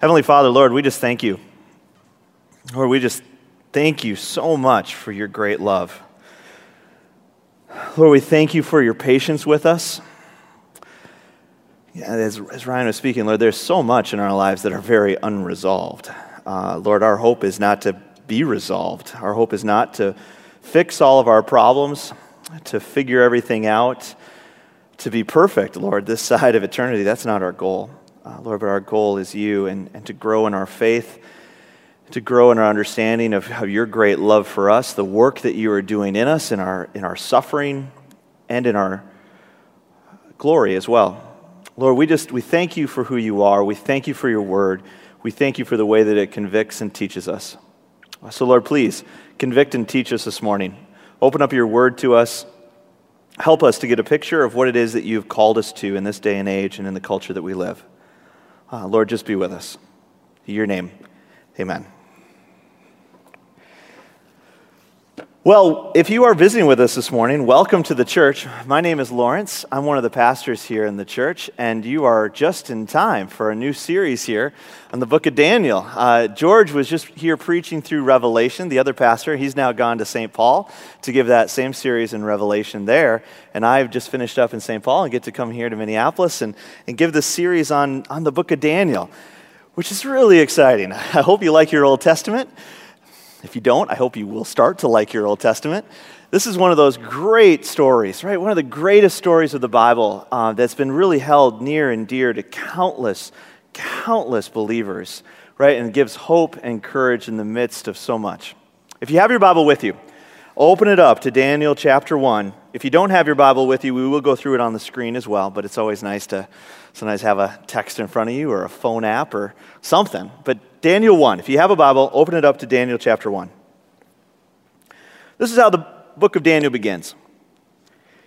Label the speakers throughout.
Speaker 1: Heavenly Father, Lord, we just thank you. Lord, we just thank you so much for your great love. Lord, we thank you for your patience with us. Yeah, as, as Ryan was speaking, Lord, there's so much in our lives that are very unresolved. Uh, Lord, our hope is not to be resolved. Our hope is not to fix all of our problems, to figure everything out, to be perfect, Lord, this side of eternity. That's not our goal. Uh, Lord, but our goal is you and, and to grow in our faith, to grow in our understanding of, of your great love for us, the work that you are doing in us, in our, in our suffering, and in our glory as well. Lord, we just we thank you for who you are. We thank you for your word. We thank you for the way that it convicts and teaches us. So, Lord, please convict and teach us this morning. Open up your word to us. Help us to get a picture of what it is that you've called us to in this day and age and in the culture that we live. Uh, Lord, just be with us. In your name, amen. Well, if you are visiting with us this morning, welcome to the church. My name is Lawrence. I'm one of the pastors here in the church, and you are just in time for a new series here on the book of Daniel. Uh, George was just here preaching through Revelation, the other pastor. He's now gone to St. Paul to give that same series in Revelation there. And I've just finished up in St. Paul and get to come here to Minneapolis and, and give this series on, on the book of Daniel, which is really exciting. I hope you like your Old Testament. If you don't, I hope you will start to like your Old Testament. This is one of those great stories, right? One of the greatest stories of the Bible uh, that's been really held near and dear to countless, countless believers, right? And gives hope and courage in the midst of so much. If you have your Bible with you, open it up to Daniel chapter 1. If you don't have your Bible with you, we will go through it on the screen as well, but it's always nice to sometimes have a text in front of you or a phone app or something. But Daniel 1. If you have a Bible, open it up to Daniel chapter 1. This is how the book of Daniel begins.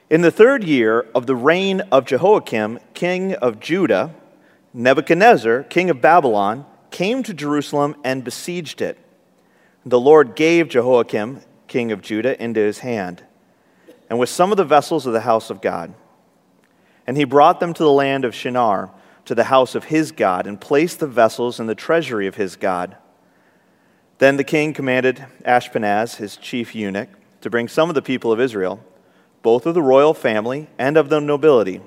Speaker 1: In the third year of the reign of Jehoiakim, king of Judah, Nebuchadnezzar, king of Babylon, came to Jerusalem and besieged it. The Lord gave Jehoiakim, king of Judah, into his hand, and with some of the vessels of the house of God. And he brought them to the land of Shinar to the house of his God and placed the vessels in the treasury of his God. Then the king commanded Ashpenaz, his chief eunuch, to bring some of the people of Israel, both of the royal family and of the nobility,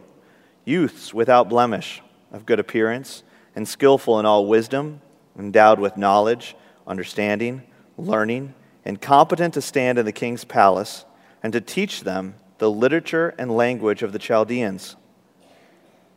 Speaker 1: youths without blemish, of good appearance, and skillful in all wisdom, endowed with knowledge, understanding, learning, and competent to stand in the king's palace, and to teach them the literature and language of the Chaldeans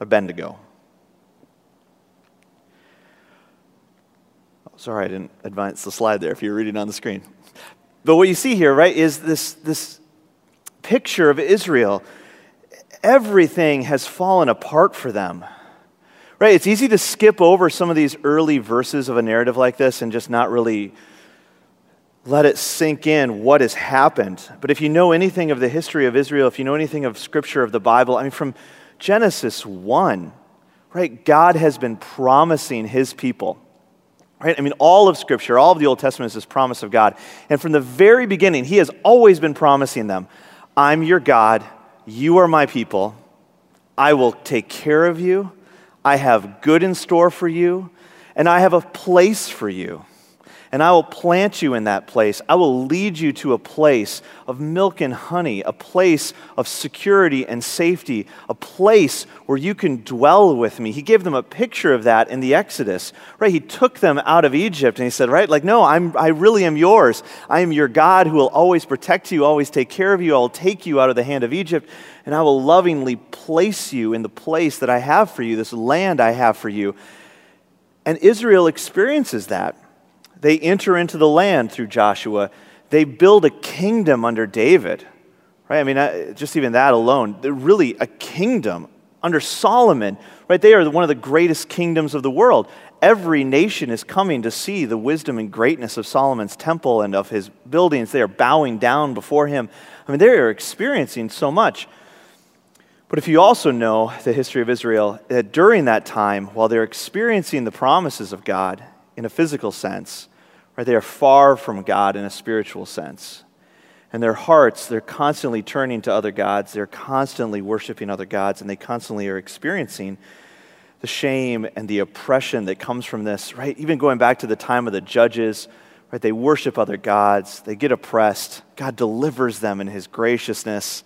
Speaker 1: Abednego. Oh, sorry, I didn't advance the slide there if you're reading on the screen. But what you see here, right, is this, this picture of Israel. Everything has fallen apart for them. Right? It's easy to skip over some of these early verses of a narrative like this and just not really let it sink in what has happened. But if you know anything of the history of Israel, if you know anything of Scripture, of the Bible, I mean, from Genesis 1, right? God has been promising his people. Right? I mean, all of Scripture, all of the Old Testament is this promise of God. And from the very beginning, He has always been promising them I'm your God, you are my people, I will take care of you, I have good in store for you, and I have a place for you and I will plant you in that place. I will lead you to a place of milk and honey, a place of security and safety, a place where you can dwell with me. He gave them a picture of that in the Exodus, right? He took them out of Egypt and he said, right, like, no, I'm, I really am yours. I am your God who will always protect you, always take care of you. I will take you out of the hand of Egypt, and I will lovingly place you in the place that I have for you, this land I have for you. And Israel experiences that they enter into the land through Joshua. They build a kingdom under David. Right? I mean, just even that alone, they're really a kingdom under Solomon. Right? They are one of the greatest kingdoms of the world. every nation is coming to see the wisdom and greatness of Solomon's temple and of his buildings. They are bowing down before him. I mean, they are experiencing so much. But if you also know the history of Israel, that during that time, while they're experiencing the promises of God in a physical sense, right, they are far from God in a spiritual sense. And their hearts, they're constantly turning to other gods, they're constantly worshiping other gods, and they constantly are experiencing the shame and the oppression that comes from this, right? Even going back to the time of the judges, right? They worship other gods, they get oppressed. God delivers them in his graciousness.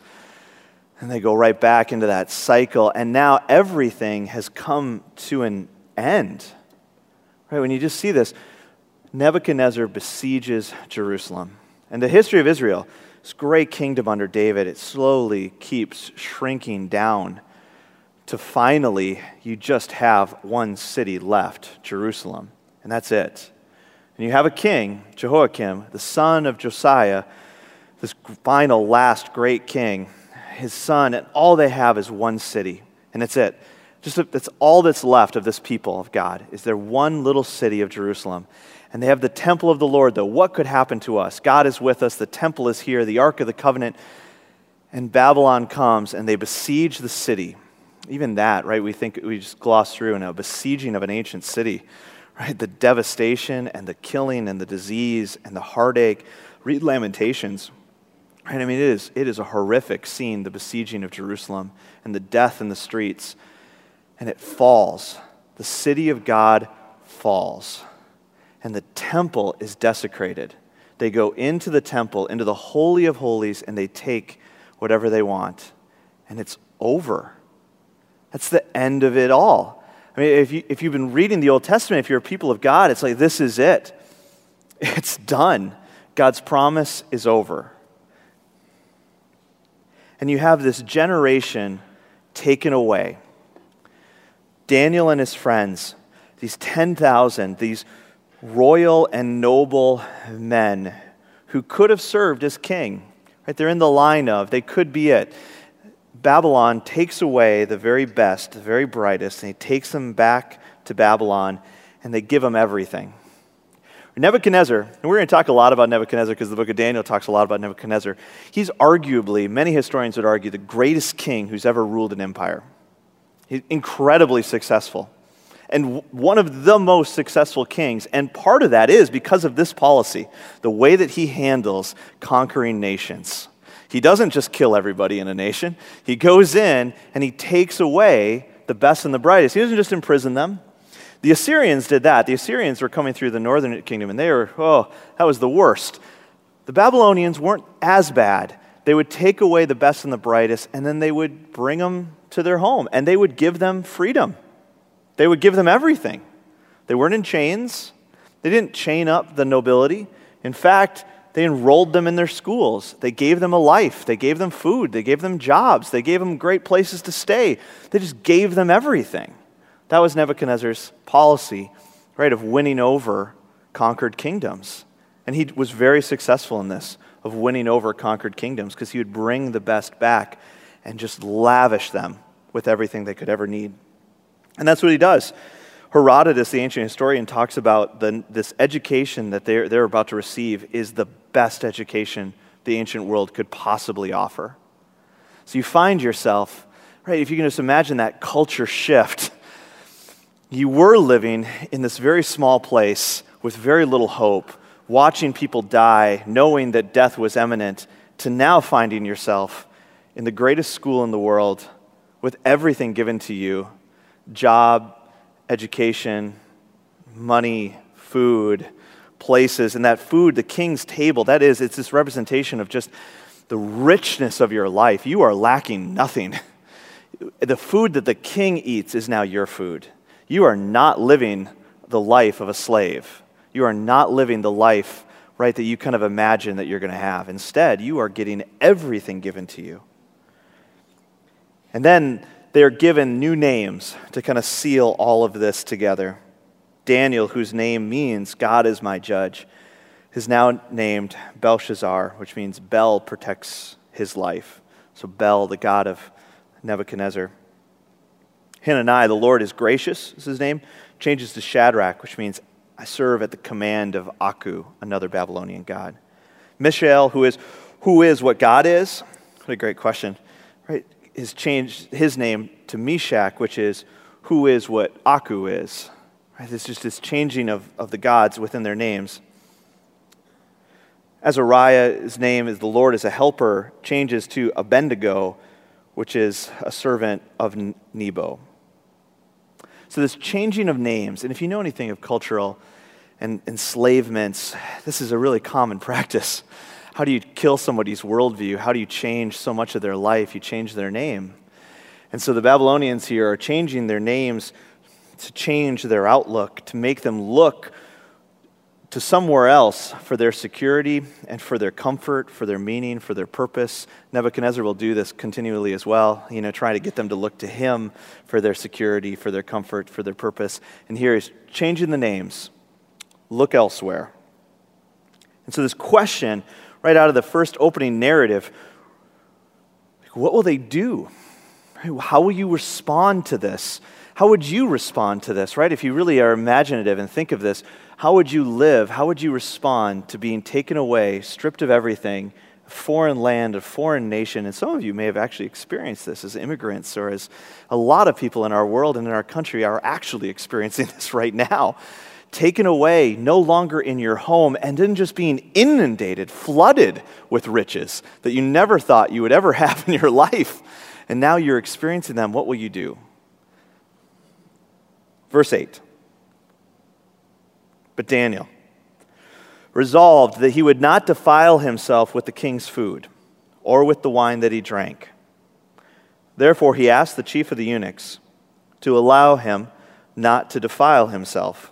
Speaker 1: And they go right back into that cycle. And now everything has come to an end. Right? When you just see this, Nebuchadnezzar besieges Jerusalem. And the history of Israel, this great kingdom under David, it slowly keeps shrinking down to finally you just have one city left, Jerusalem. And that's it. And you have a king, Jehoiakim, the son of Josiah, this final, last great king, his son, and all they have is one city. And that's it. Just that's all that's left of this people of God is their one little city of Jerusalem. And they have the temple of the Lord, though. What could happen to us? God is with us. The temple is here, the Ark of the Covenant. And Babylon comes and they besiege the city. Even that, right? We think we just gloss through a besieging of an ancient city right? The devastation and the killing and the disease and the heartache. Read Lamentations. Right? I mean, it is, it is a horrific scene, the besieging of Jerusalem and the death in the streets. And it falls. The city of God falls. And the temple is desecrated. They go into the temple, into the Holy of Holies, and they take whatever they want. And it's over. That's the end of it all. I mean, if, you, if you've been reading the Old Testament, if you're a people of God, it's like, this is it. It's done. God's promise is over. And you have this generation taken away. Daniel and his friends, these 10,000, these royal and noble men who could have served as king, right? They're in the line of, they could be it. Babylon takes away the very best, the very brightest, and he takes them back to Babylon, and they give them everything. Nebuchadnezzar, and we're going to talk a lot about Nebuchadnezzar because the book of Daniel talks a lot about Nebuchadnezzar. He's arguably, many historians would argue, the greatest king who's ever ruled an empire. He's incredibly successful and one of the most successful kings. And part of that is because of this policy, the way that he handles conquering nations. He doesn't just kill everybody in a nation, he goes in and he takes away the best and the brightest. He doesn't just imprison them. The Assyrians did that. The Assyrians were coming through the northern kingdom and they were, oh, that was the worst. The Babylonians weren't as bad. They would take away the best and the brightest and then they would bring them to their home and they would give them freedom. They would give them everything. They weren't in chains, they didn't chain up the nobility. In fact, they enrolled them in their schools. They gave them a life. They gave them food. They gave them jobs. They gave them great places to stay. They just gave them everything. That was Nebuchadnezzar's policy, right, of winning over conquered kingdoms. And he was very successful in this, of winning over conquered kingdoms, because he would bring the best back and just lavish them with everything they could ever need. And that's what he does. Herodotus, the ancient historian, talks about the, this education that they're, they're about to receive is the best education the ancient world could possibly offer. So you find yourself, right, if you can just imagine that culture shift, you were living in this very small place with very little hope, watching people die, knowing that death was imminent, to now finding yourself in the greatest school in the world with everything given to you job, education, money, food, places. And that food, the king's table, that is, it's this representation of just the richness of your life. You are lacking nothing. The food that the king eats is now your food. You are not living the life of a slave. You are not living the life, right, that you kind of imagine that you're going to have. Instead, you are getting everything given to you. And then they are given new names to kind of seal all of this together. Daniel, whose name means God is my judge, is now named Belteshazzar, which means Bel protects his life. So, Bel, the God of Nebuchadnezzar. Hananiah, the Lord is gracious, is his name, changes to Shadrach, which means I serve at the command of Aku, another Babylonian god. Mishael, who is, who is what God is? What a great question. Right? Has changed his name to Meshach, which is who is what Aku is. Right? It's just this changing of, of the gods within their names. Azariah's name is the Lord as a helper, changes to Abednego, which is a servant of Nebo. So, this changing of names, and if you know anything of cultural and enslavements, this is a really common practice. How do you kill somebody's worldview? How do you change so much of their life? You change their name. And so the Babylonians here are changing their names to change their outlook, to make them look to somewhere else for their security and for their comfort, for their meaning, for their purpose. Nebuchadnezzar will do this continually as well, you know, trying to get them to look to him for their security, for their comfort, for their purpose. And here he's changing the names. Look elsewhere. And so, this question, right out of the first opening narrative, what will they do? How will you respond to this? How would you respond to this, right? If you really are imaginative and think of this, how would you live? How would you respond to being taken away, stripped of everything, foreign land, a foreign nation? And some of you may have actually experienced this as immigrants, or as a lot of people in our world and in our country are actually experiencing this right now. Taken away, no longer in your home, and then just being inundated, flooded with riches that you never thought you would ever have in your life. And now you're experiencing them. What will you do? Verse 8. But Daniel resolved that he would not defile himself with the king's food or with the wine that he drank. Therefore, he asked the chief of the eunuchs to allow him not to defile himself.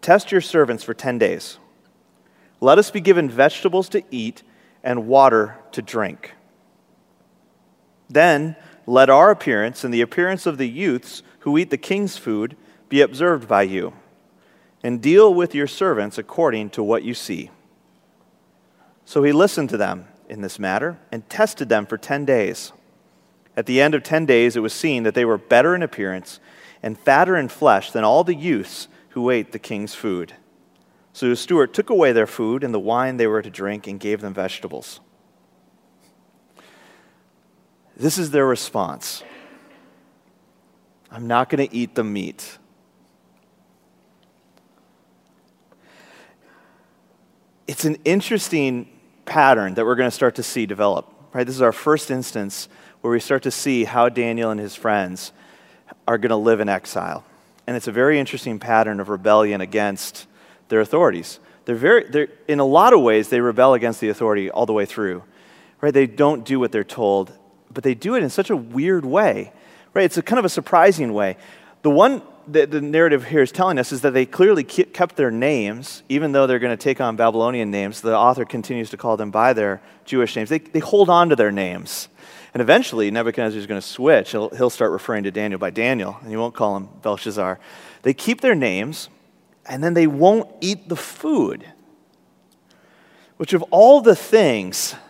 Speaker 1: Test your servants for ten days. Let us be given vegetables to eat and water to drink. Then let our appearance and the appearance of the youths who eat the king's food be observed by you, and deal with your servants according to what you see. So he listened to them in this matter and tested them for ten days. At the end of ten days, it was seen that they were better in appearance and fatter in flesh than all the youths who ate the king's food. So the steward took away their food and the wine they were to drink and gave them vegetables. This is their response I'm not going to eat the meat. It's an interesting pattern that we're going to start to see develop. Right? This is our first instance where we start to see how Daniel and his friends are going to live in exile. And it's a very interesting pattern of rebellion against their authorities. They're very, they're, in a lot of ways, they rebel against the authority all the way through. Right? They don't do what they're told but they do it in such a weird way, right? It's a kind of a surprising way. The one that the narrative here is telling us is that they clearly kept their names, even though they're going to take on Babylonian names. The author continues to call them by their Jewish names. They, they hold on to their names. And eventually, Nebuchadnezzar is going to switch. He'll, he'll start referring to Daniel by Daniel, and he won't call him Belteshazzar. They keep their names, and then they won't eat the food. Which, of all the things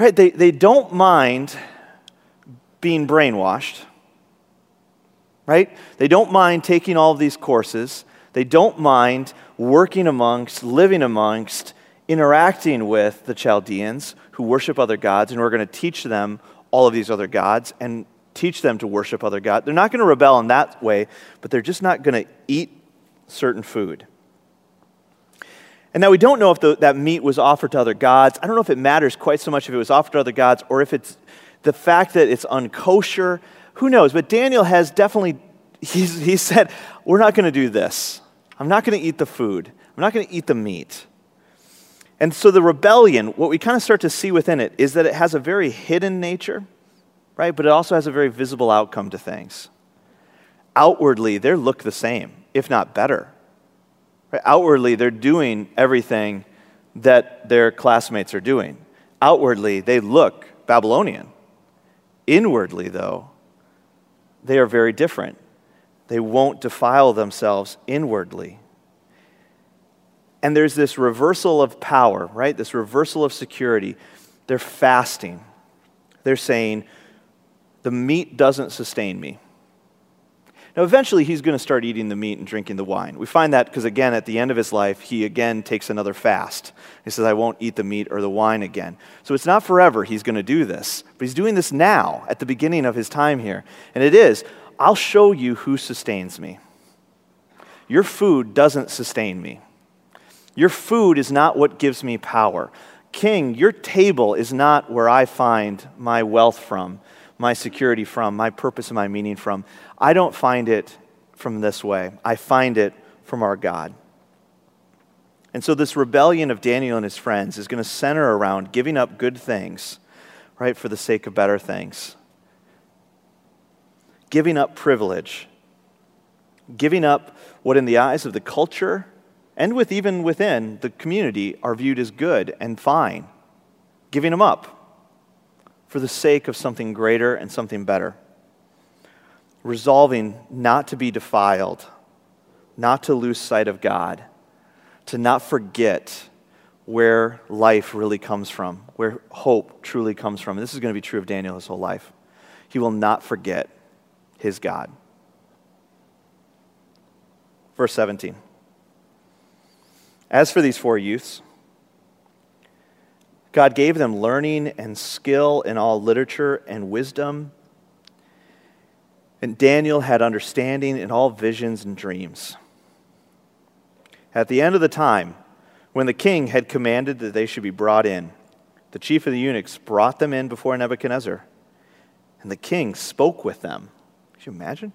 Speaker 1: Right? They, they don't mind being brainwashed. Right? They don't mind taking all of these courses. They don't mind working amongst, living amongst, interacting with the Chaldeans who worship other gods, and we're going to teach them all of these other gods and teach them to worship other gods. They're not going to rebel in that way, but they're just not going to eat certain food. And now we don't know if the, that meat was offered to other gods. I don't know if it matters quite so much if it was offered to other gods or if it's the fact that it's unkosher. Who knows? But Daniel has definitely, he said, We're not going to do this. I'm not going to eat the food, I'm not going to eat the meat. And so the rebellion, what we kind of start to see within it is that it has a very hidden nature, right? But it also has a very visible outcome to things. outwardly they look the same, if not better. Right? Outwardly, they're doing everything that their classmates are doing. Outwardly, they look Babylonian. Inwardly, though, they are very different. They won't defile themselves inwardly. And there's this reversal of power, right? This reversal of security. They're fasting. They're saying, the meat doesn't sustain me. Now, eventually, he's going to start eating the meat and drinking the wine. We find that because, again, at the end of his life, he again takes another fast. He says, I won't eat the meat or the wine again. So it's not forever he's going to do this, but he's doing this now, at the beginning of his time here. And it is, I'll show you who sustains me. Your food doesn't sustain me. Your food is not what gives me power. King, your table is not where I find my wealth from my security from, my purpose and my meaning from. I don't find it from this way, I find it from our God. And so, this rebellion of Daniel and his friends is going to center around giving up good things, right, for the sake of better things. Giving up privilege. Giving up what, in the eyes of the culture and with even within the community, are viewed as good and fine. Giving them up for the sake of something greater and something better. Resolving not to be defiled, not to lose sight of God, to not forget where life really comes from, where hope truly comes from. This is going to be true of Daniel his whole life. He will not forget his God. Verse 17. As for these four youths, God gave them learning and skill in all literature and wisdom. And Daniel had understanding in all visions and dreams. At the end of the time, when the king had commanded that they should be brought in, the chief of the eunuchs brought them in before Nebuchadnezzar. And the king spoke with them. Can you imagine?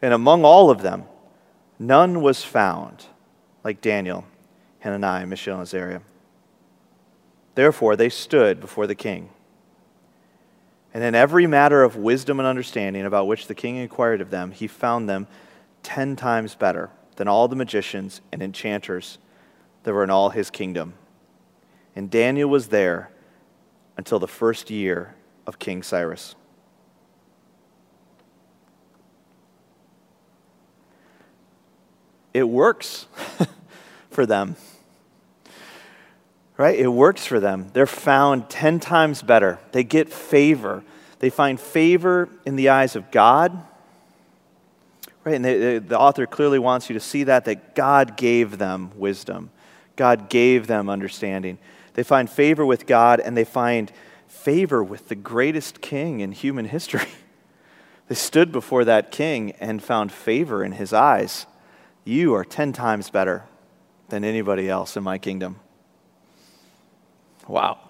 Speaker 1: And among all of them, none was found like Daniel, Hananiah, Mishael, and Azariah. Therefore, they stood before the king. And in every matter of wisdom and understanding about which the king inquired of them, he found them ten times better than all the magicians and enchanters that were in all his kingdom. And Daniel was there until the first year of King Cyrus. It works for them right? It works for them. They're found 10 times better. They get favor. They find favor in the eyes of God. Right? And they, they, the author clearly wants you to see that, that God gave them wisdom, God gave them understanding. They find favor with God and they find favor with the greatest king in human history. they stood before that king and found favor in his eyes. You are 10 times better than anybody else in my kingdom. Wow.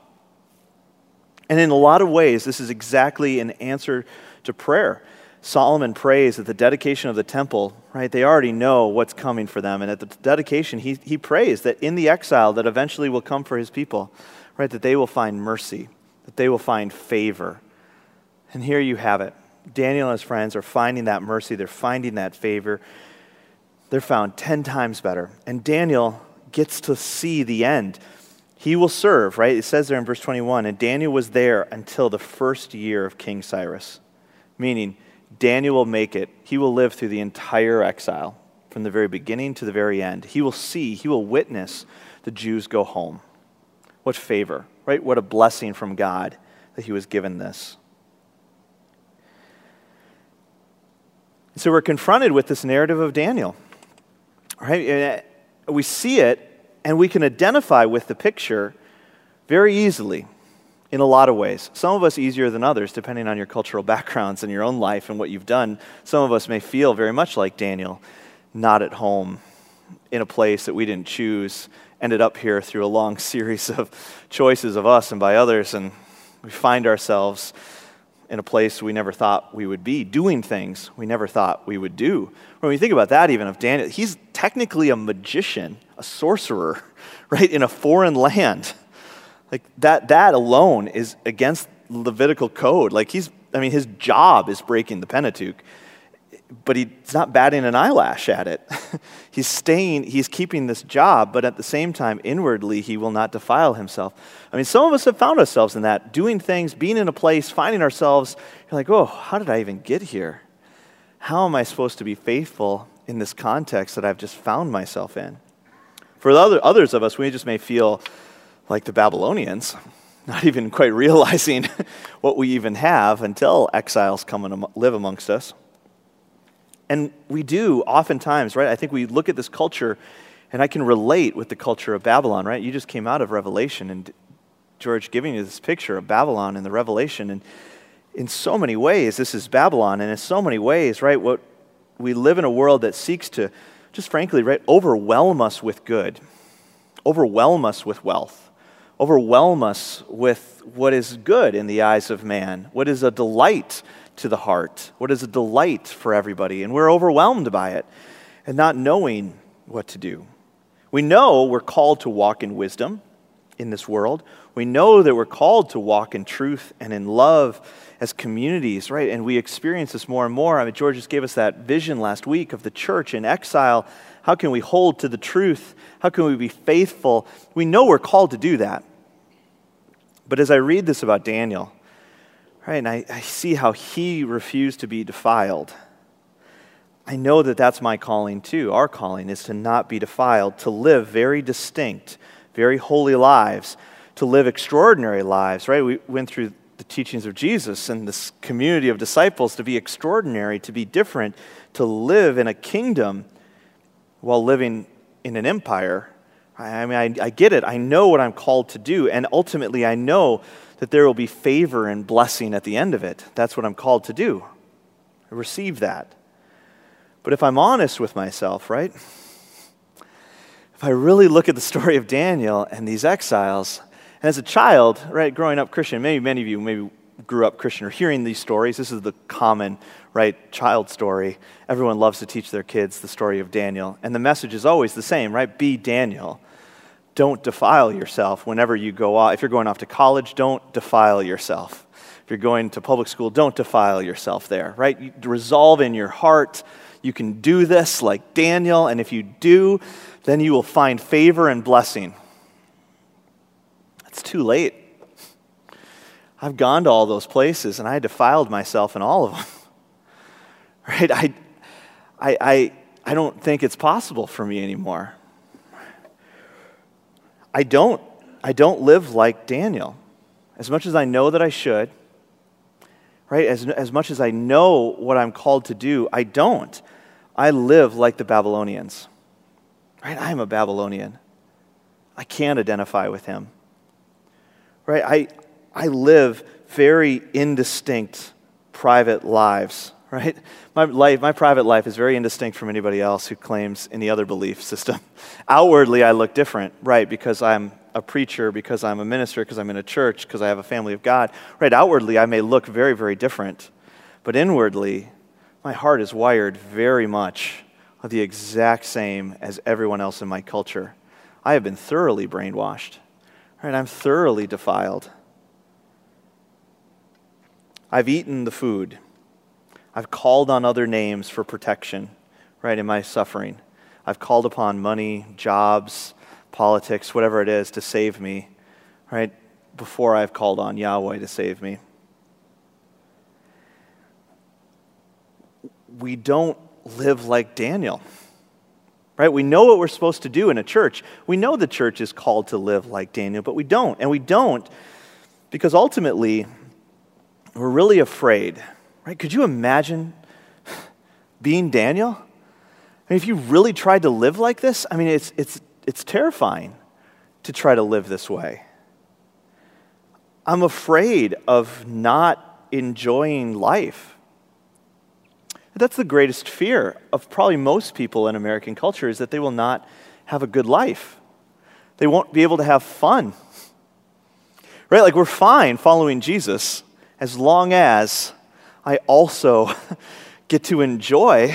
Speaker 1: And in a lot of ways, this is exactly an answer to prayer. Solomon prays at the dedication of the temple, right? They already know what's coming for them. And at the dedication, he, he prays that in the exile that eventually will come for his people, right? That they will find mercy, that they will find favor. And here you have it. Daniel and his friends are finding that mercy, they're finding that favor. They're found 10 times better. And Daniel gets to see the end. He will serve, right? It says there in verse 21 and Daniel was there until the first year of King Cyrus, meaning Daniel will make it. He will live through the entire exile from the very beginning to the very end. He will see, he will witness the Jews go home. What favor, right? What a blessing from God that he was given this. So we're confronted with this narrative of Daniel. Right? Uh, we see it and we can identify with the picture very easily in a lot of ways. Some of us easier than others, depending on your cultural backgrounds and your own life and what you've done. Some of us may feel very much like Daniel, not at home, in a place that we didn't choose, ended up here through a long series of choices of us and by others, and we find ourselves in a place we never thought we would be, doing things we never thought we would do. When we think about that, even of Daniel, he's technically a magician, a sorcerer, right, in a foreign land. Like that, that alone is against Levitical code. Like he's, I mean, his job is breaking the Pentateuch. But he's not batting an eyelash at it. he's staying, he's keeping this job, but at the same time, inwardly, he will not defile himself. I mean, some of us have found ourselves in that, doing things, being in a place, finding ourselves, you're like, oh, how did I even get here? How am I supposed to be faithful in this context that I've just found myself in? For other, others of us, we just may feel like the Babylonians, not even quite realizing what we even have until exiles come and live amongst us. And we do oftentimes, right? I think we look at this culture, and I can relate with the culture of Babylon, right? You just came out of Revelation, and George giving you this picture of Babylon and the Revelation. And in so many ways, this is Babylon. And in so many ways, right, what we live in a world that seeks to, just frankly, right, overwhelm us with good, overwhelm us with wealth, overwhelm us with what is good in the eyes of man, what is a delight to the heart, what is a delight for everybody, and we're overwhelmed by it and not knowing what to do. We know we're called to walk in wisdom in this world. We know that we're called to walk in truth and in love as communities, right? And we experience this more and more. I mean, George just gave us that vision last week of the church in exile. How can we hold to the truth? How can we be faithful? We know we're called to do that. But as I read this about Daniel, Right? And I, I see how he refused to be defiled. I know that that's my calling too. Our calling is to not be defiled, to live very distinct, very holy lives, to live extraordinary lives, right? We went through the teachings of Jesus and this community of disciples to be extraordinary, to be different, to live in a kingdom while living in an empire. I mean, I, I get it. I know what I'm called to do. And ultimately, I know that there will be favor and blessing at the end of it. That's what I'm called to do. I receive that. But if I'm honest with myself, right? If I really look at the story of Daniel and these exiles, and as a child, right, growing up Christian, maybe many of you maybe grew up Christian or hearing these stories. This is the common, right, child story. Everyone loves to teach their kids the story of Daniel. And the message is always the same, right? Be Daniel don't defile yourself whenever you go off. If you're going off to college, don't defile yourself. If you're going to public school, don't defile yourself there, right? You resolve in your heart, you can do this like Daniel, and if you do, then you will find favor and blessing. It's too late. I've gone to all those places and I defiled myself in all of them. Right? I, I, I, I don't think it's possible for me anymore. I don't, I don't live like Daniel. As much as I know that I should, right? As, as much as I know what I'm called to do, I don't. I live like the Babylonians, right? I am a Babylonian. I can't identify with him, right? I, I live very indistinct private lives, right? My life, my private life is very indistinct from anybody else who claims any other belief system. Outwardly, I look different, right? Because I'm a preacher, because I'm a minister, because I'm in a church, because I have a family of God. Right? Outwardly, I may look very, very different. But inwardly, my heart is wired very much the exact same as everyone else in my culture. I have been thoroughly brainwashed. Right? I'm thoroughly defiled. I've eaten the food I've called on other names for protection, right, in my suffering. I've called upon money, jobs, politics, whatever it is, to save me, right, before I've called on Yahweh to save me. We don't live like Daniel, right? We know what we're supposed to do in a church. We know the church is called to live like Daniel, but we don't. And we don't because ultimately, we're really afraid Right? Could you imagine being Daniel? I mean, if you really tried to live like this, I mean, it's, it's, it's terrifying to try to live this way. I'm afraid of not enjoying life. That's the greatest fear of probably most people in American culture is that they will not have a good life. They won't be able to have fun. Right? Like we're fine following Jesus as long as I also get to enjoy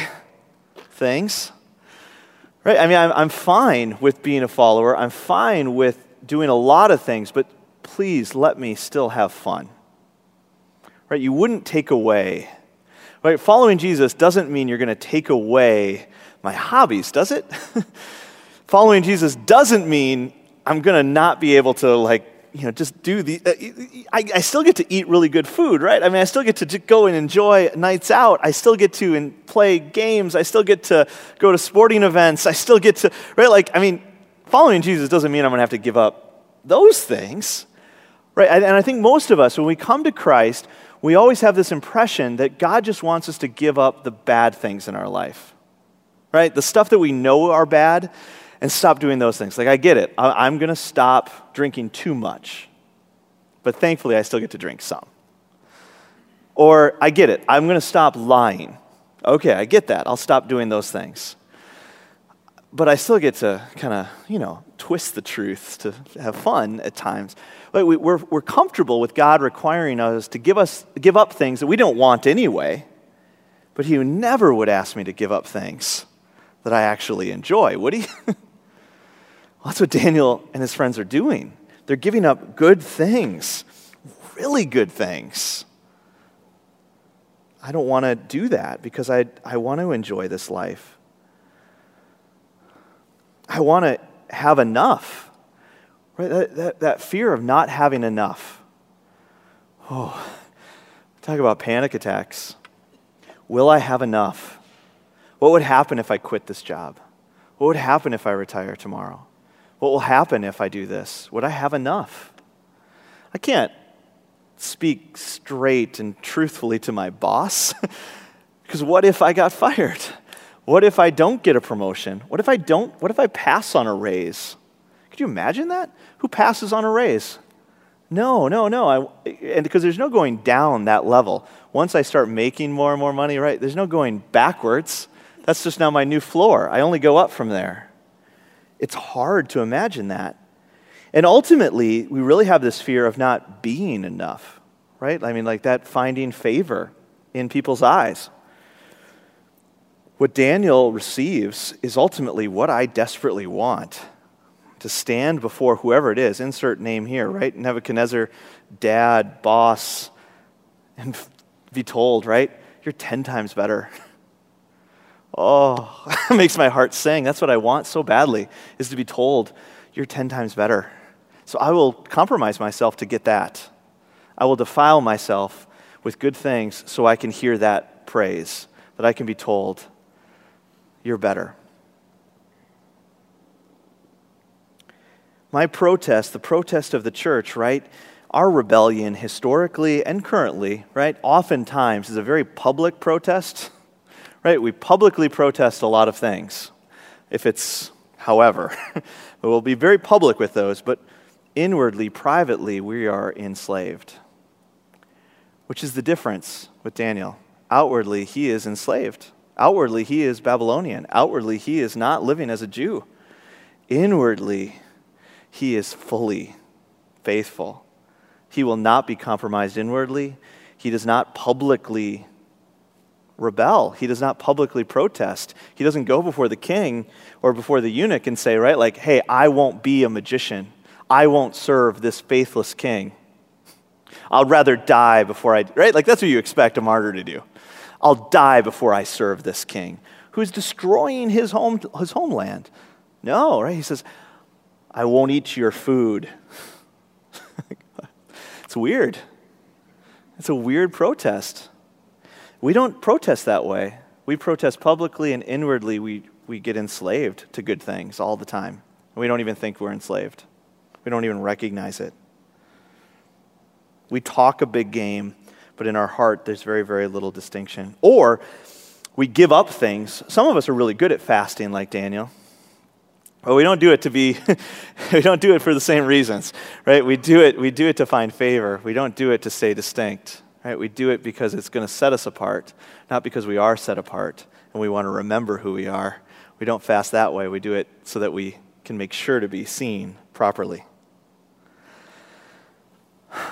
Speaker 1: things. Right? I mean, I'm, I'm fine with being a follower. I'm fine with doing a lot of things, but please let me still have fun. Right? You wouldn't take away Right? Following Jesus doesn't mean you're going to take away my hobbies, does it? Following Jesus doesn't mean I'm going to not be able to like you know, just do the. Uh, I, I, still get to eat really good food, right? I mean, I still get to go and enjoy nights out. I still get to in, play games. I still get to go to sporting events. I still get to, right? Like, I mean, following Jesus doesn't mean I'm going to have to give up those things, right? And I think most of us, when we come to Christ, we always have this impression that God just wants us to give up the bad things in our life, right? The stuff that we know are bad and stop doing those things. Like, I get it. I, am going to stop drinking too much. But thankfully, I still get to drink some. Or, I get it. I'm going to stop lying. Okay, I get that. I'll stop doing those things. But I still get to kind of, you know, twist the truth to have fun at times. But we, we're, we're comfortable with God requiring us to give, us, give up things that we don't want anyway. But He never would ask me to give up things that I actually enjoy, would He? Well, that's what Daniel and his friends are doing. They're giving up good things, really good things. I don't want to do that because I, I want to enjoy this life. I want to have enough. Right? That, that, that fear of not having enough. Oh, talk about panic attacks. Will I have enough? What would happen if I quit this job? What would happen if I retire tomorrow? What will happen if I do this? Would I have enough? I can't speak straight and truthfully to my boss because what if I got fired? What if I don't get a promotion? What if I don't? What if I pass on a raise? Could you imagine that? Who passes on a raise? No, no, no. I, and because there's no going down that level. Once I start making more and more money, right? There's no going backwards. That's just now my new floor. I only go up from there. It's hard to imagine that. And ultimately, we really have this fear of not being enough, right? I mean, like that finding favor in people's eyes. What Daniel receives is ultimately what I desperately want to stand before whoever it is, insert name here, right? Nebuchadnezzar, dad, boss, and be told, right? You're 10 times better. Oh, it makes my heart sing. That's what I want so badly, is to be told, you're 10 times better. So I will compromise myself to get that. I will defile myself with good things so I can hear that praise, that I can be told, you're better. My protest, the protest of the church, right? Our rebellion, historically and currently, right, oftentimes is a very public protest right? We publicly protest a lot of things, if it's however. we'll be very public with those, but inwardly, privately, we are enslaved. Which is the difference with Daniel. Outwardly, he is enslaved. Outwardly, he is Babylonian. Outwardly, he is not living as a Jew. Inwardly, he is fully faithful. He will not be compromised inwardly. He does not publicly rebel. He does not publicly protest. He doesn't go before the king or before the eunuch and say, right, like, hey, I won't be a magician. I won't serve this faithless king. I'll rather die before I, right? Like, that's what you expect a martyr to do. I'll die before I serve this king who's destroying his, home, his homeland. No, right? He says, I won't eat your food. it's weird. It's a weird protest. We don't protest that way. We protest publicly and inwardly, we, we get enslaved to good things all the time. We don't even think we're enslaved, we don't even recognize it. We talk a big game, but in our heart, there's very, very little distinction. Or we give up things. Some of us are really good at fasting, like Daniel. But we don't do it to be, we don't do it for the same reasons, right? We do it, we do it to find favor. We don't do it to stay distinct. Right? We do it because it's going to set us apart, not because we are set apart and we want to remember who we are. We don't fast that way. We do it so that we can make sure to be seen properly.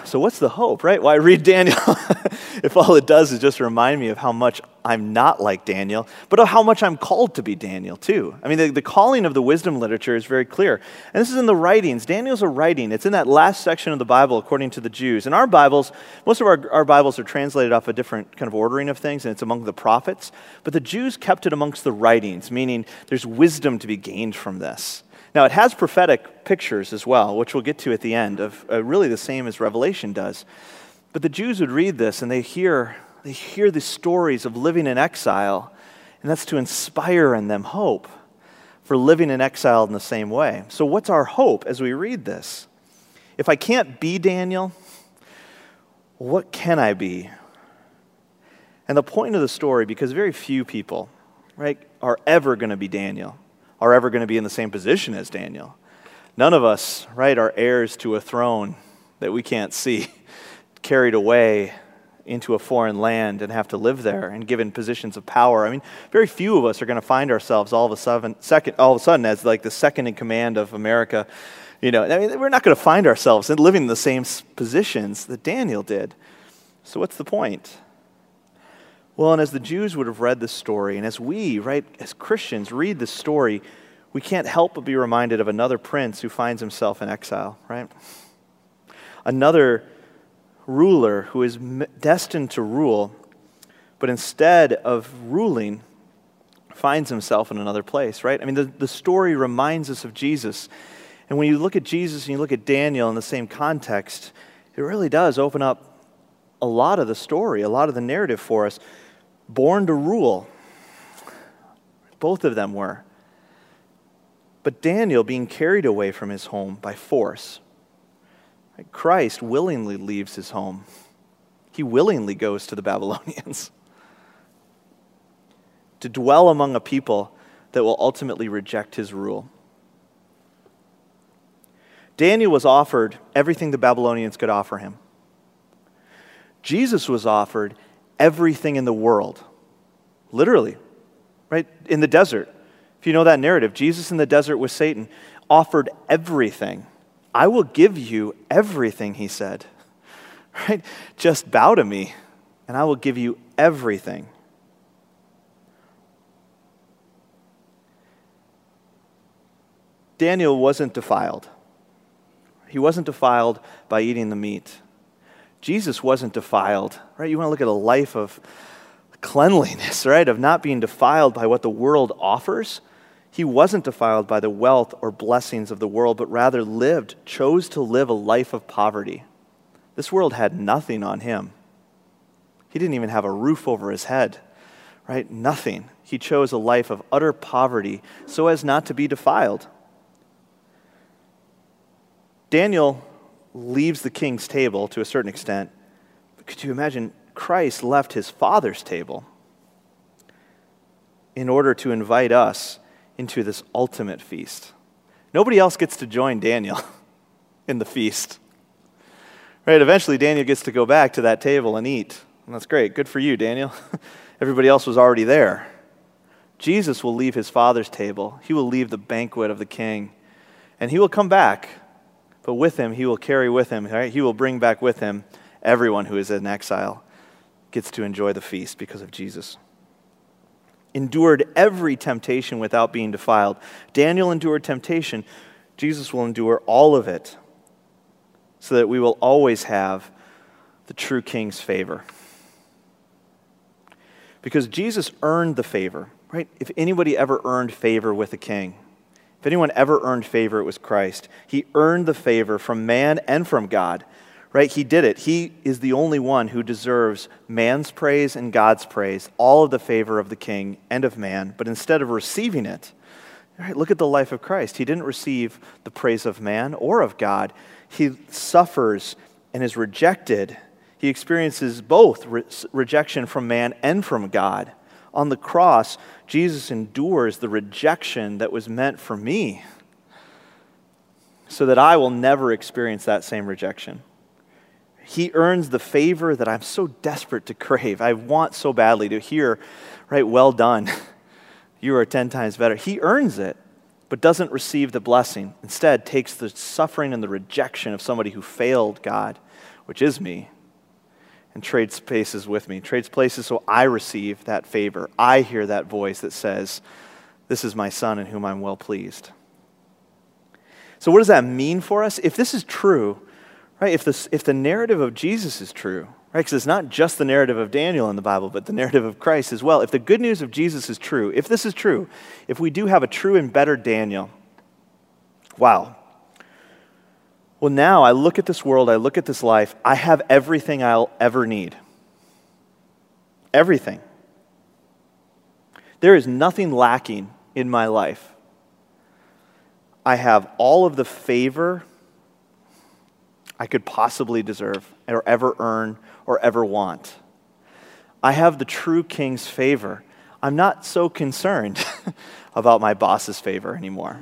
Speaker 1: So, what's the hope, right? I read Daniel if all it does is just remind me of how much I'm not like Daniel, but of how much I'm called to be Daniel, too. I mean, the, the calling of the wisdom literature is very clear. And this is in the writings. Daniel's a writing, it's in that last section of the Bible, according to the Jews. And our Bibles, most of our, our Bibles are translated off a different kind of ordering of things, and it's among the prophets. But the Jews kept it amongst the writings, meaning there's wisdom to be gained from this. Now, it has prophetic pictures as well, which we'll get to at the end, of uh, really the same as Revelation does. But the Jews would read this and they hear, they hear the stories of living in exile, and that's to inspire in them hope for living in exile in the same way. So, what's our hope as we read this? If I can't be Daniel, what can I be? And the point of the story, because very few people, right, are ever going to be Daniel are ever going to be in the same position as Daniel. None of us, right, are heirs to a throne that we can't see, carried away into a foreign land and have to live there and given positions of power. I mean, very few of us are going to find ourselves all of a sudden, second, all of a sudden as like the second in command of America. You know, I mean, we're not going to find ourselves living in the same positions that Daniel did. So what's the point? Well, and as the Jews would have read this story, and as we, right, as Christians, read this story, we can't help but be reminded of another prince who finds himself in exile, right? Another ruler who is destined to rule, but instead of ruling, finds himself in another place, right? I mean, the, the story reminds us of Jesus. And when you look at Jesus and you look at Daniel in the same context, it really does open up a lot of the story, a lot of the narrative for us born to rule. Both of them were. But Daniel being carried away from his home by force. Christ willingly leaves his home. He willingly goes to the Babylonians to dwell among a people that will ultimately reject his rule. Daniel was offered everything the Babylonians could offer him. Jesus was offered everything in the world. Literally, right? In the desert. If you know that narrative, Jesus in the desert with Satan offered everything. I will give you everything, he said. Right? Just bow to me, and I will give you everything. Daniel wasn't defiled. He wasn't defiled by eating the meat. Jesus wasn't defiled, right? You want to look at a life of cleanliness, right? Of not being defiled by what the world offers. He wasn't defiled by the wealth or blessings of the world, but rather lived, chose to live a life of poverty. This world had nothing on him. He didn't even have a roof over his head, right? Nothing. He chose a life of utter poverty so as not to be defiled. Daniel leaves the king's table to a certain extent. But could you imagine? Christ left his Father's table in order to invite us into this ultimate feast. Nobody else gets to join Daniel in the feast. Right? Eventually, Daniel gets to go back to that table and eat. And that's great. Good for you, Daniel. Everybody else was already there. Jesus will leave his Father's table, he will leave the banquet of the king, and he will come back but with him, he will carry with him, right? He will bring back with him everyone who is in exile, gets to enjoy the feast because of Jesus. Endured every temptation without being defiled. Daniel endured temptation. Jesus will endure all of it so that we will always have the true king's favor. Because Jesus earned the favor, right? If anybody ever earned favor with a king, if anyone ever earned favor, it was Christ. He earned the favor from man and from God, right? He did it. He is the only one who deserves man's praise and God's praise, all of the favor of the king and of man. But instead of receiving it, right, look at the life of Christ. He didn't receive the praise of man or of God. He suffers and is rejected. He experiences both re- rejection from man and from God on the cross, Jesus endures the rejection that was meant for me so that I will never experience that same rejection. He earns the favor that I'm so desperate to crave. I want so badly to hear, right, well done. You are 10 times better. He earns it, but doesn't receive the blessing. Instead, takes the suffering and the rejection of somebody who failed God, which is me, and trades places with me, trades places so I receive that favor. I hear that voice that says, This is my son in whom I'm well pleased. So, what does that mean for us? If this is true, right, if, this, if the narrative of Jesus is true, right, because it's not just the narrative of Daniel in the Bible, but the narrative of Christ as well. If the good news of Jesus is true, if this is true, if we do have a true and better Daniel, wow. Well, now I look at this world, I look at this life, I have everything I'll ever need. Everything. There is nothing lacking in my life. I have all of the favor I could possibly deserve or ever earn or ever want. I have the true king's favor. I'm not so concerned about my boss's favor anymore.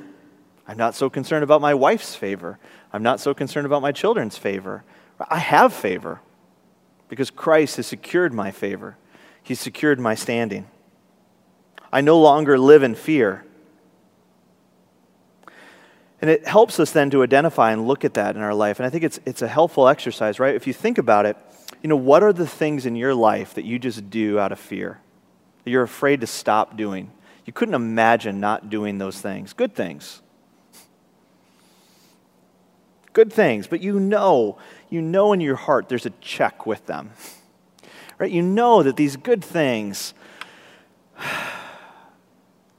Speaker 1: I'm not so concerned about my wife's favor. I'm not so concerned about my children's favor. I have favor because Christ has secured my favor. He's secured my standing. I no longer live in fear. And it helps us then to identify and look at that in our life. And I think it's, it's a helpful exercise, right? If you think about it, you know, what are the things in your life that you just do out of fear? That you're afraid to stop doing? You couldn't imagine not doing those things. Good things. Good things, but you know, you know in your heart there's a check with them. Right? You know that these good things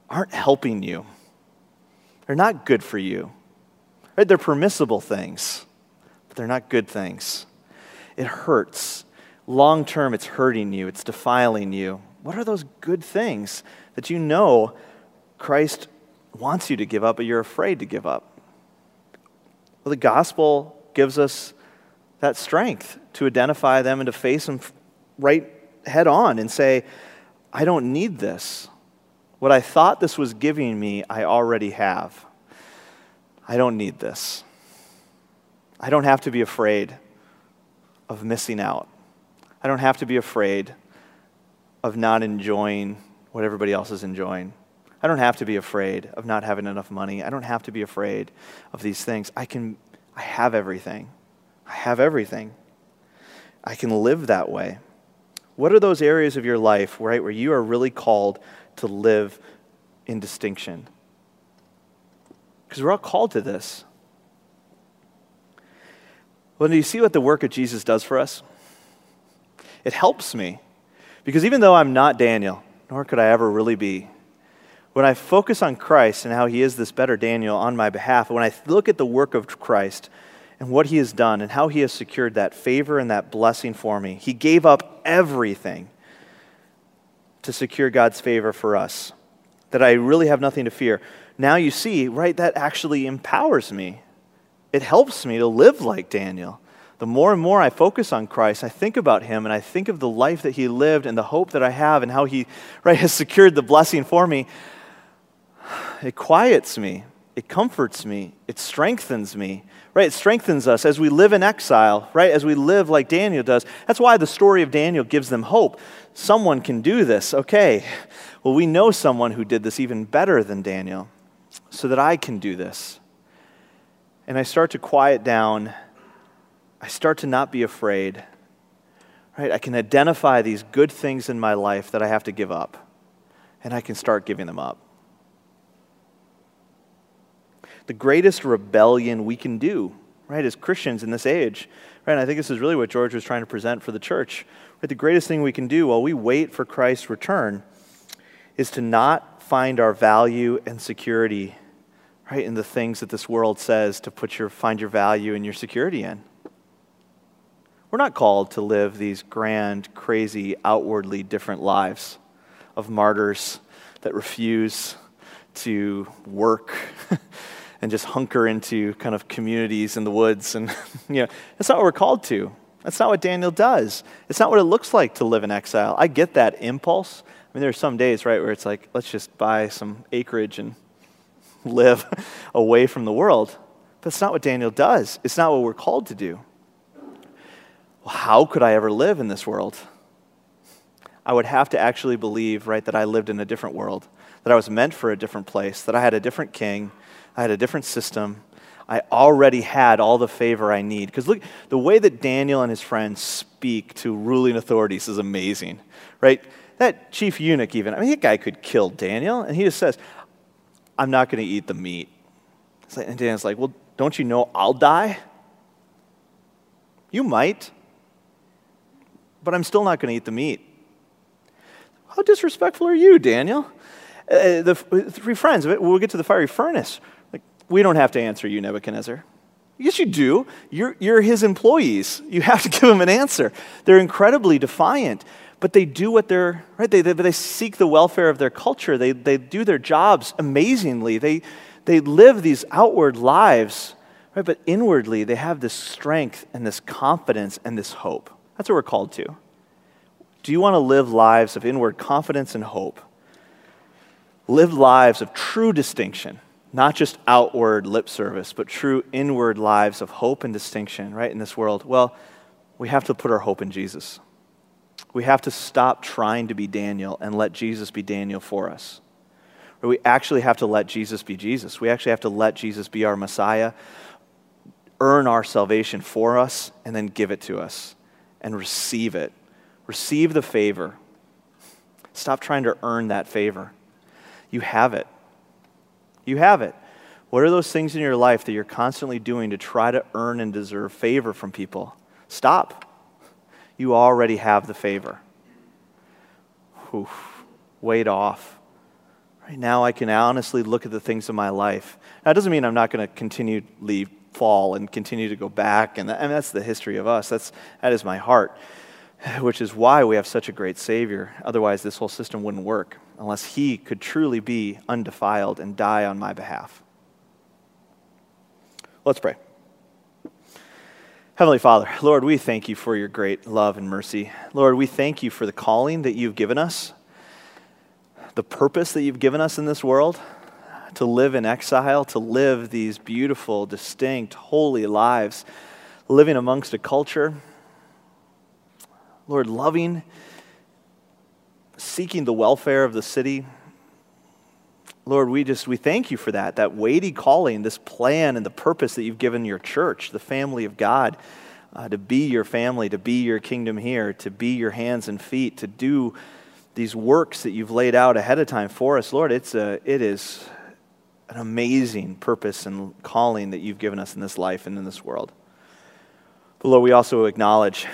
Speaker 1: aren't helping you. They're not good for you. Right? They're permissible things, but they're not good things. It hurts. Long term, it's hurting you, it's defiling you. What are those good things that you know Christ wants you to give up, but you're afraid to give up? Well, the gospel gives us that strength to identify them and to face them right head on and say, I don't need this. What I thought this was giving me, I already have. I don't need this. I don't have to be afraid of missing out. I don't have to be afraid of not enjoying what everybody else is enjoying. I don't have to be afraid of not having enough money. I don't have to be afraid of these things. I can I have everything. I have everything. I can live that way. What are those areas of your life, right, where you are really called to live in distinction. Because we're all called to this. Well, do you see what the work of Jesus does for us? It helps me. Because even though I'm not Daniel, nor could I ever really be, when I focus on Christ and how he is this better Daniel on my behalf, when I look at the work of Christ and what he has done and how he has secured that favor and that blessing for me, he gave up everything to secure God's favor for us, that I really have nothing to fear. Now you see, right, that actually empowers me. It helps me to live like Daniel. The more and more I focus on Christ, I think about him and I think of the life that he lived and the hope that I have and how he right, has secured the blessing for me. It quiets me, it comforts me, it strengthens me. Right? It strengthens us as we live in exile, right? As we live like Daniel does. That's why the story of Daniel gives them hope someone can do this. Okay, well, we know someone who did this even better than Daniel, so that I can do this. And I start to quiet down. I start to not be afraid. Right? I can identify these good things in my life that I have to give up, and I can start giving them up. The greatest rebellion we can do, right, as Christians in this age, right? And I think this is really what George was trying to present for the church Right? The greatest thing we can do while we wait for Christ's return is to not find our value and security right in the things that this world says to put your find your value and your security in. We're not called to live these grand, crazy, outwardly different lives of martyrs that refuse to work and just hunker into kind of communities in the woods and you know that's not what we're called to that's not what Daniel does. It's not what it looks like to live in exile. I get that impulse. I mean, there are some days, right, where it's like, let's just buy some acreage and live away from the world. But it's not what Daniel does. It's not what we're called to do. Well, how could I ever live in this world? I would have to actually believe, right, that I lived in a different world, that I was meant for a different place, that I had a different king, I had a different system, I already had all the favor I need. Because look, the way that Daniel and his friends speak to ruling authorities is amazing, right? That chief eunuch, even, I mean, that guy could kill Daniel, and he just says, I'm not going to eat the meat. Like, And Daniel's like, Well, don't you know I'll die? You might, but I'm still not going to eat the meat. How disrespectful are you, Daniel? Uh, the three friends, we'll get to the fiery furnace. We don't have to answer you, Nebuchadnezzar. Yes, you do. You're, you're his employees. You have to give him an answer. They're incredibly defiant, but they do what they're, right? They, they, they seek the welfare of their culture. They, they do their jobs amazingly. They, they live these outward lives, right? But inwardly, they have this strength and this confidence and this hope. That's what we're called to. Do you want to live lives of inward confidence and hope? Live lives of true distinction, not just outward lip service, but true inward lives of hope and distinction, right, in this world? Well, we have to put our hope in Jesus. We have to stop trying to be Daniel and let Jesus be Daniel for us. Or we actually have to let Jesus be Jesus. We actually have to let Jesus be our Messiah, earn our salvation for us, and then give it to us and receive it Receive the favor. Stop trying to earn that favor. You have it. You have it. What are those things in your life that you're constantly doing to try to earn and deserve favor from people? Stop. You already have the favor. Oof. Weight off. Right now, I can honestly look at the things in my life. That doesn't mean I'm not going to continue continually fall and continue to go back, and, that, and that's the history of us. That's, that is my heart. which is why we have such a great Savior. Otherwise, this whole system wouldn't work unless He could truly be undefiled and die on my behalf. Let's pray. Heavenly Father, Lord, we thank you for your great love and mercy. Lord, we thank you for the calling that you've given us, the purpose that you've given us in this world to live in exile, to live these beautiful, distinct, holy lives, living amongst a culture Lord, loving, seeking the welfare of the city. Lord, we just we thank you for that, that weighty calling, this plan and the purpose that you've given your church, the family of God, uh, to be your family, to be your kingdom here, to be your hands and feet, to do these works that you've laid out ahead of time for us. Lord, it's a, it is an amazing purpose and calling that you've given us in this life and in this world. But Lord, we also acknowledge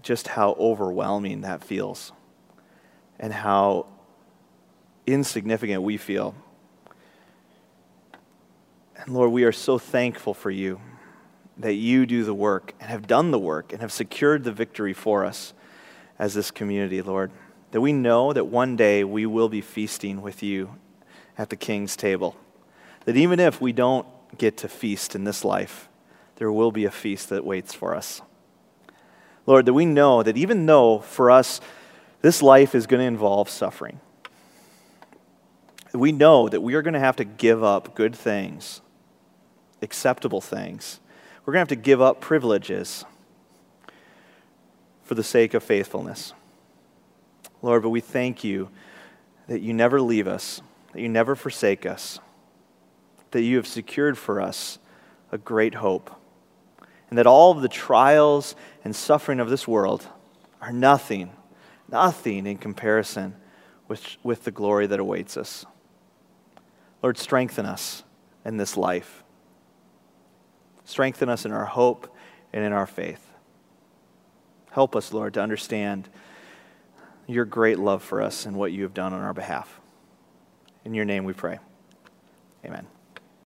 Speaker 1: just how overwhelming that feels and how insignificant we feel. And Lord, we are so thankful for you that you do the work and have done the work and have secured the victory for us as this community, Lord. That we know that one day we will be feasting with you at the king's table. That even if we don't get to feast in this life, there will be a feast that waits for us. Lord, that we know that even though for us this life is going to involve suffering, we know that we are going to have to give up good things, acceptable things. We're going to have to give up privileges for the sake of faithfulness. Lord, but we thank you that you never leave us, that you never forsake us, that you have secured for us a great hope and that all of the trials and suffering of this world are nothing, nothing in comparison with, with the glory that awaits us. Lord, strengthen us in this life. Strengthen us in our hope and in our faith. Help us, Lord, to understand your great love for us and what you have done on our behalf. In your name we pray. Amen.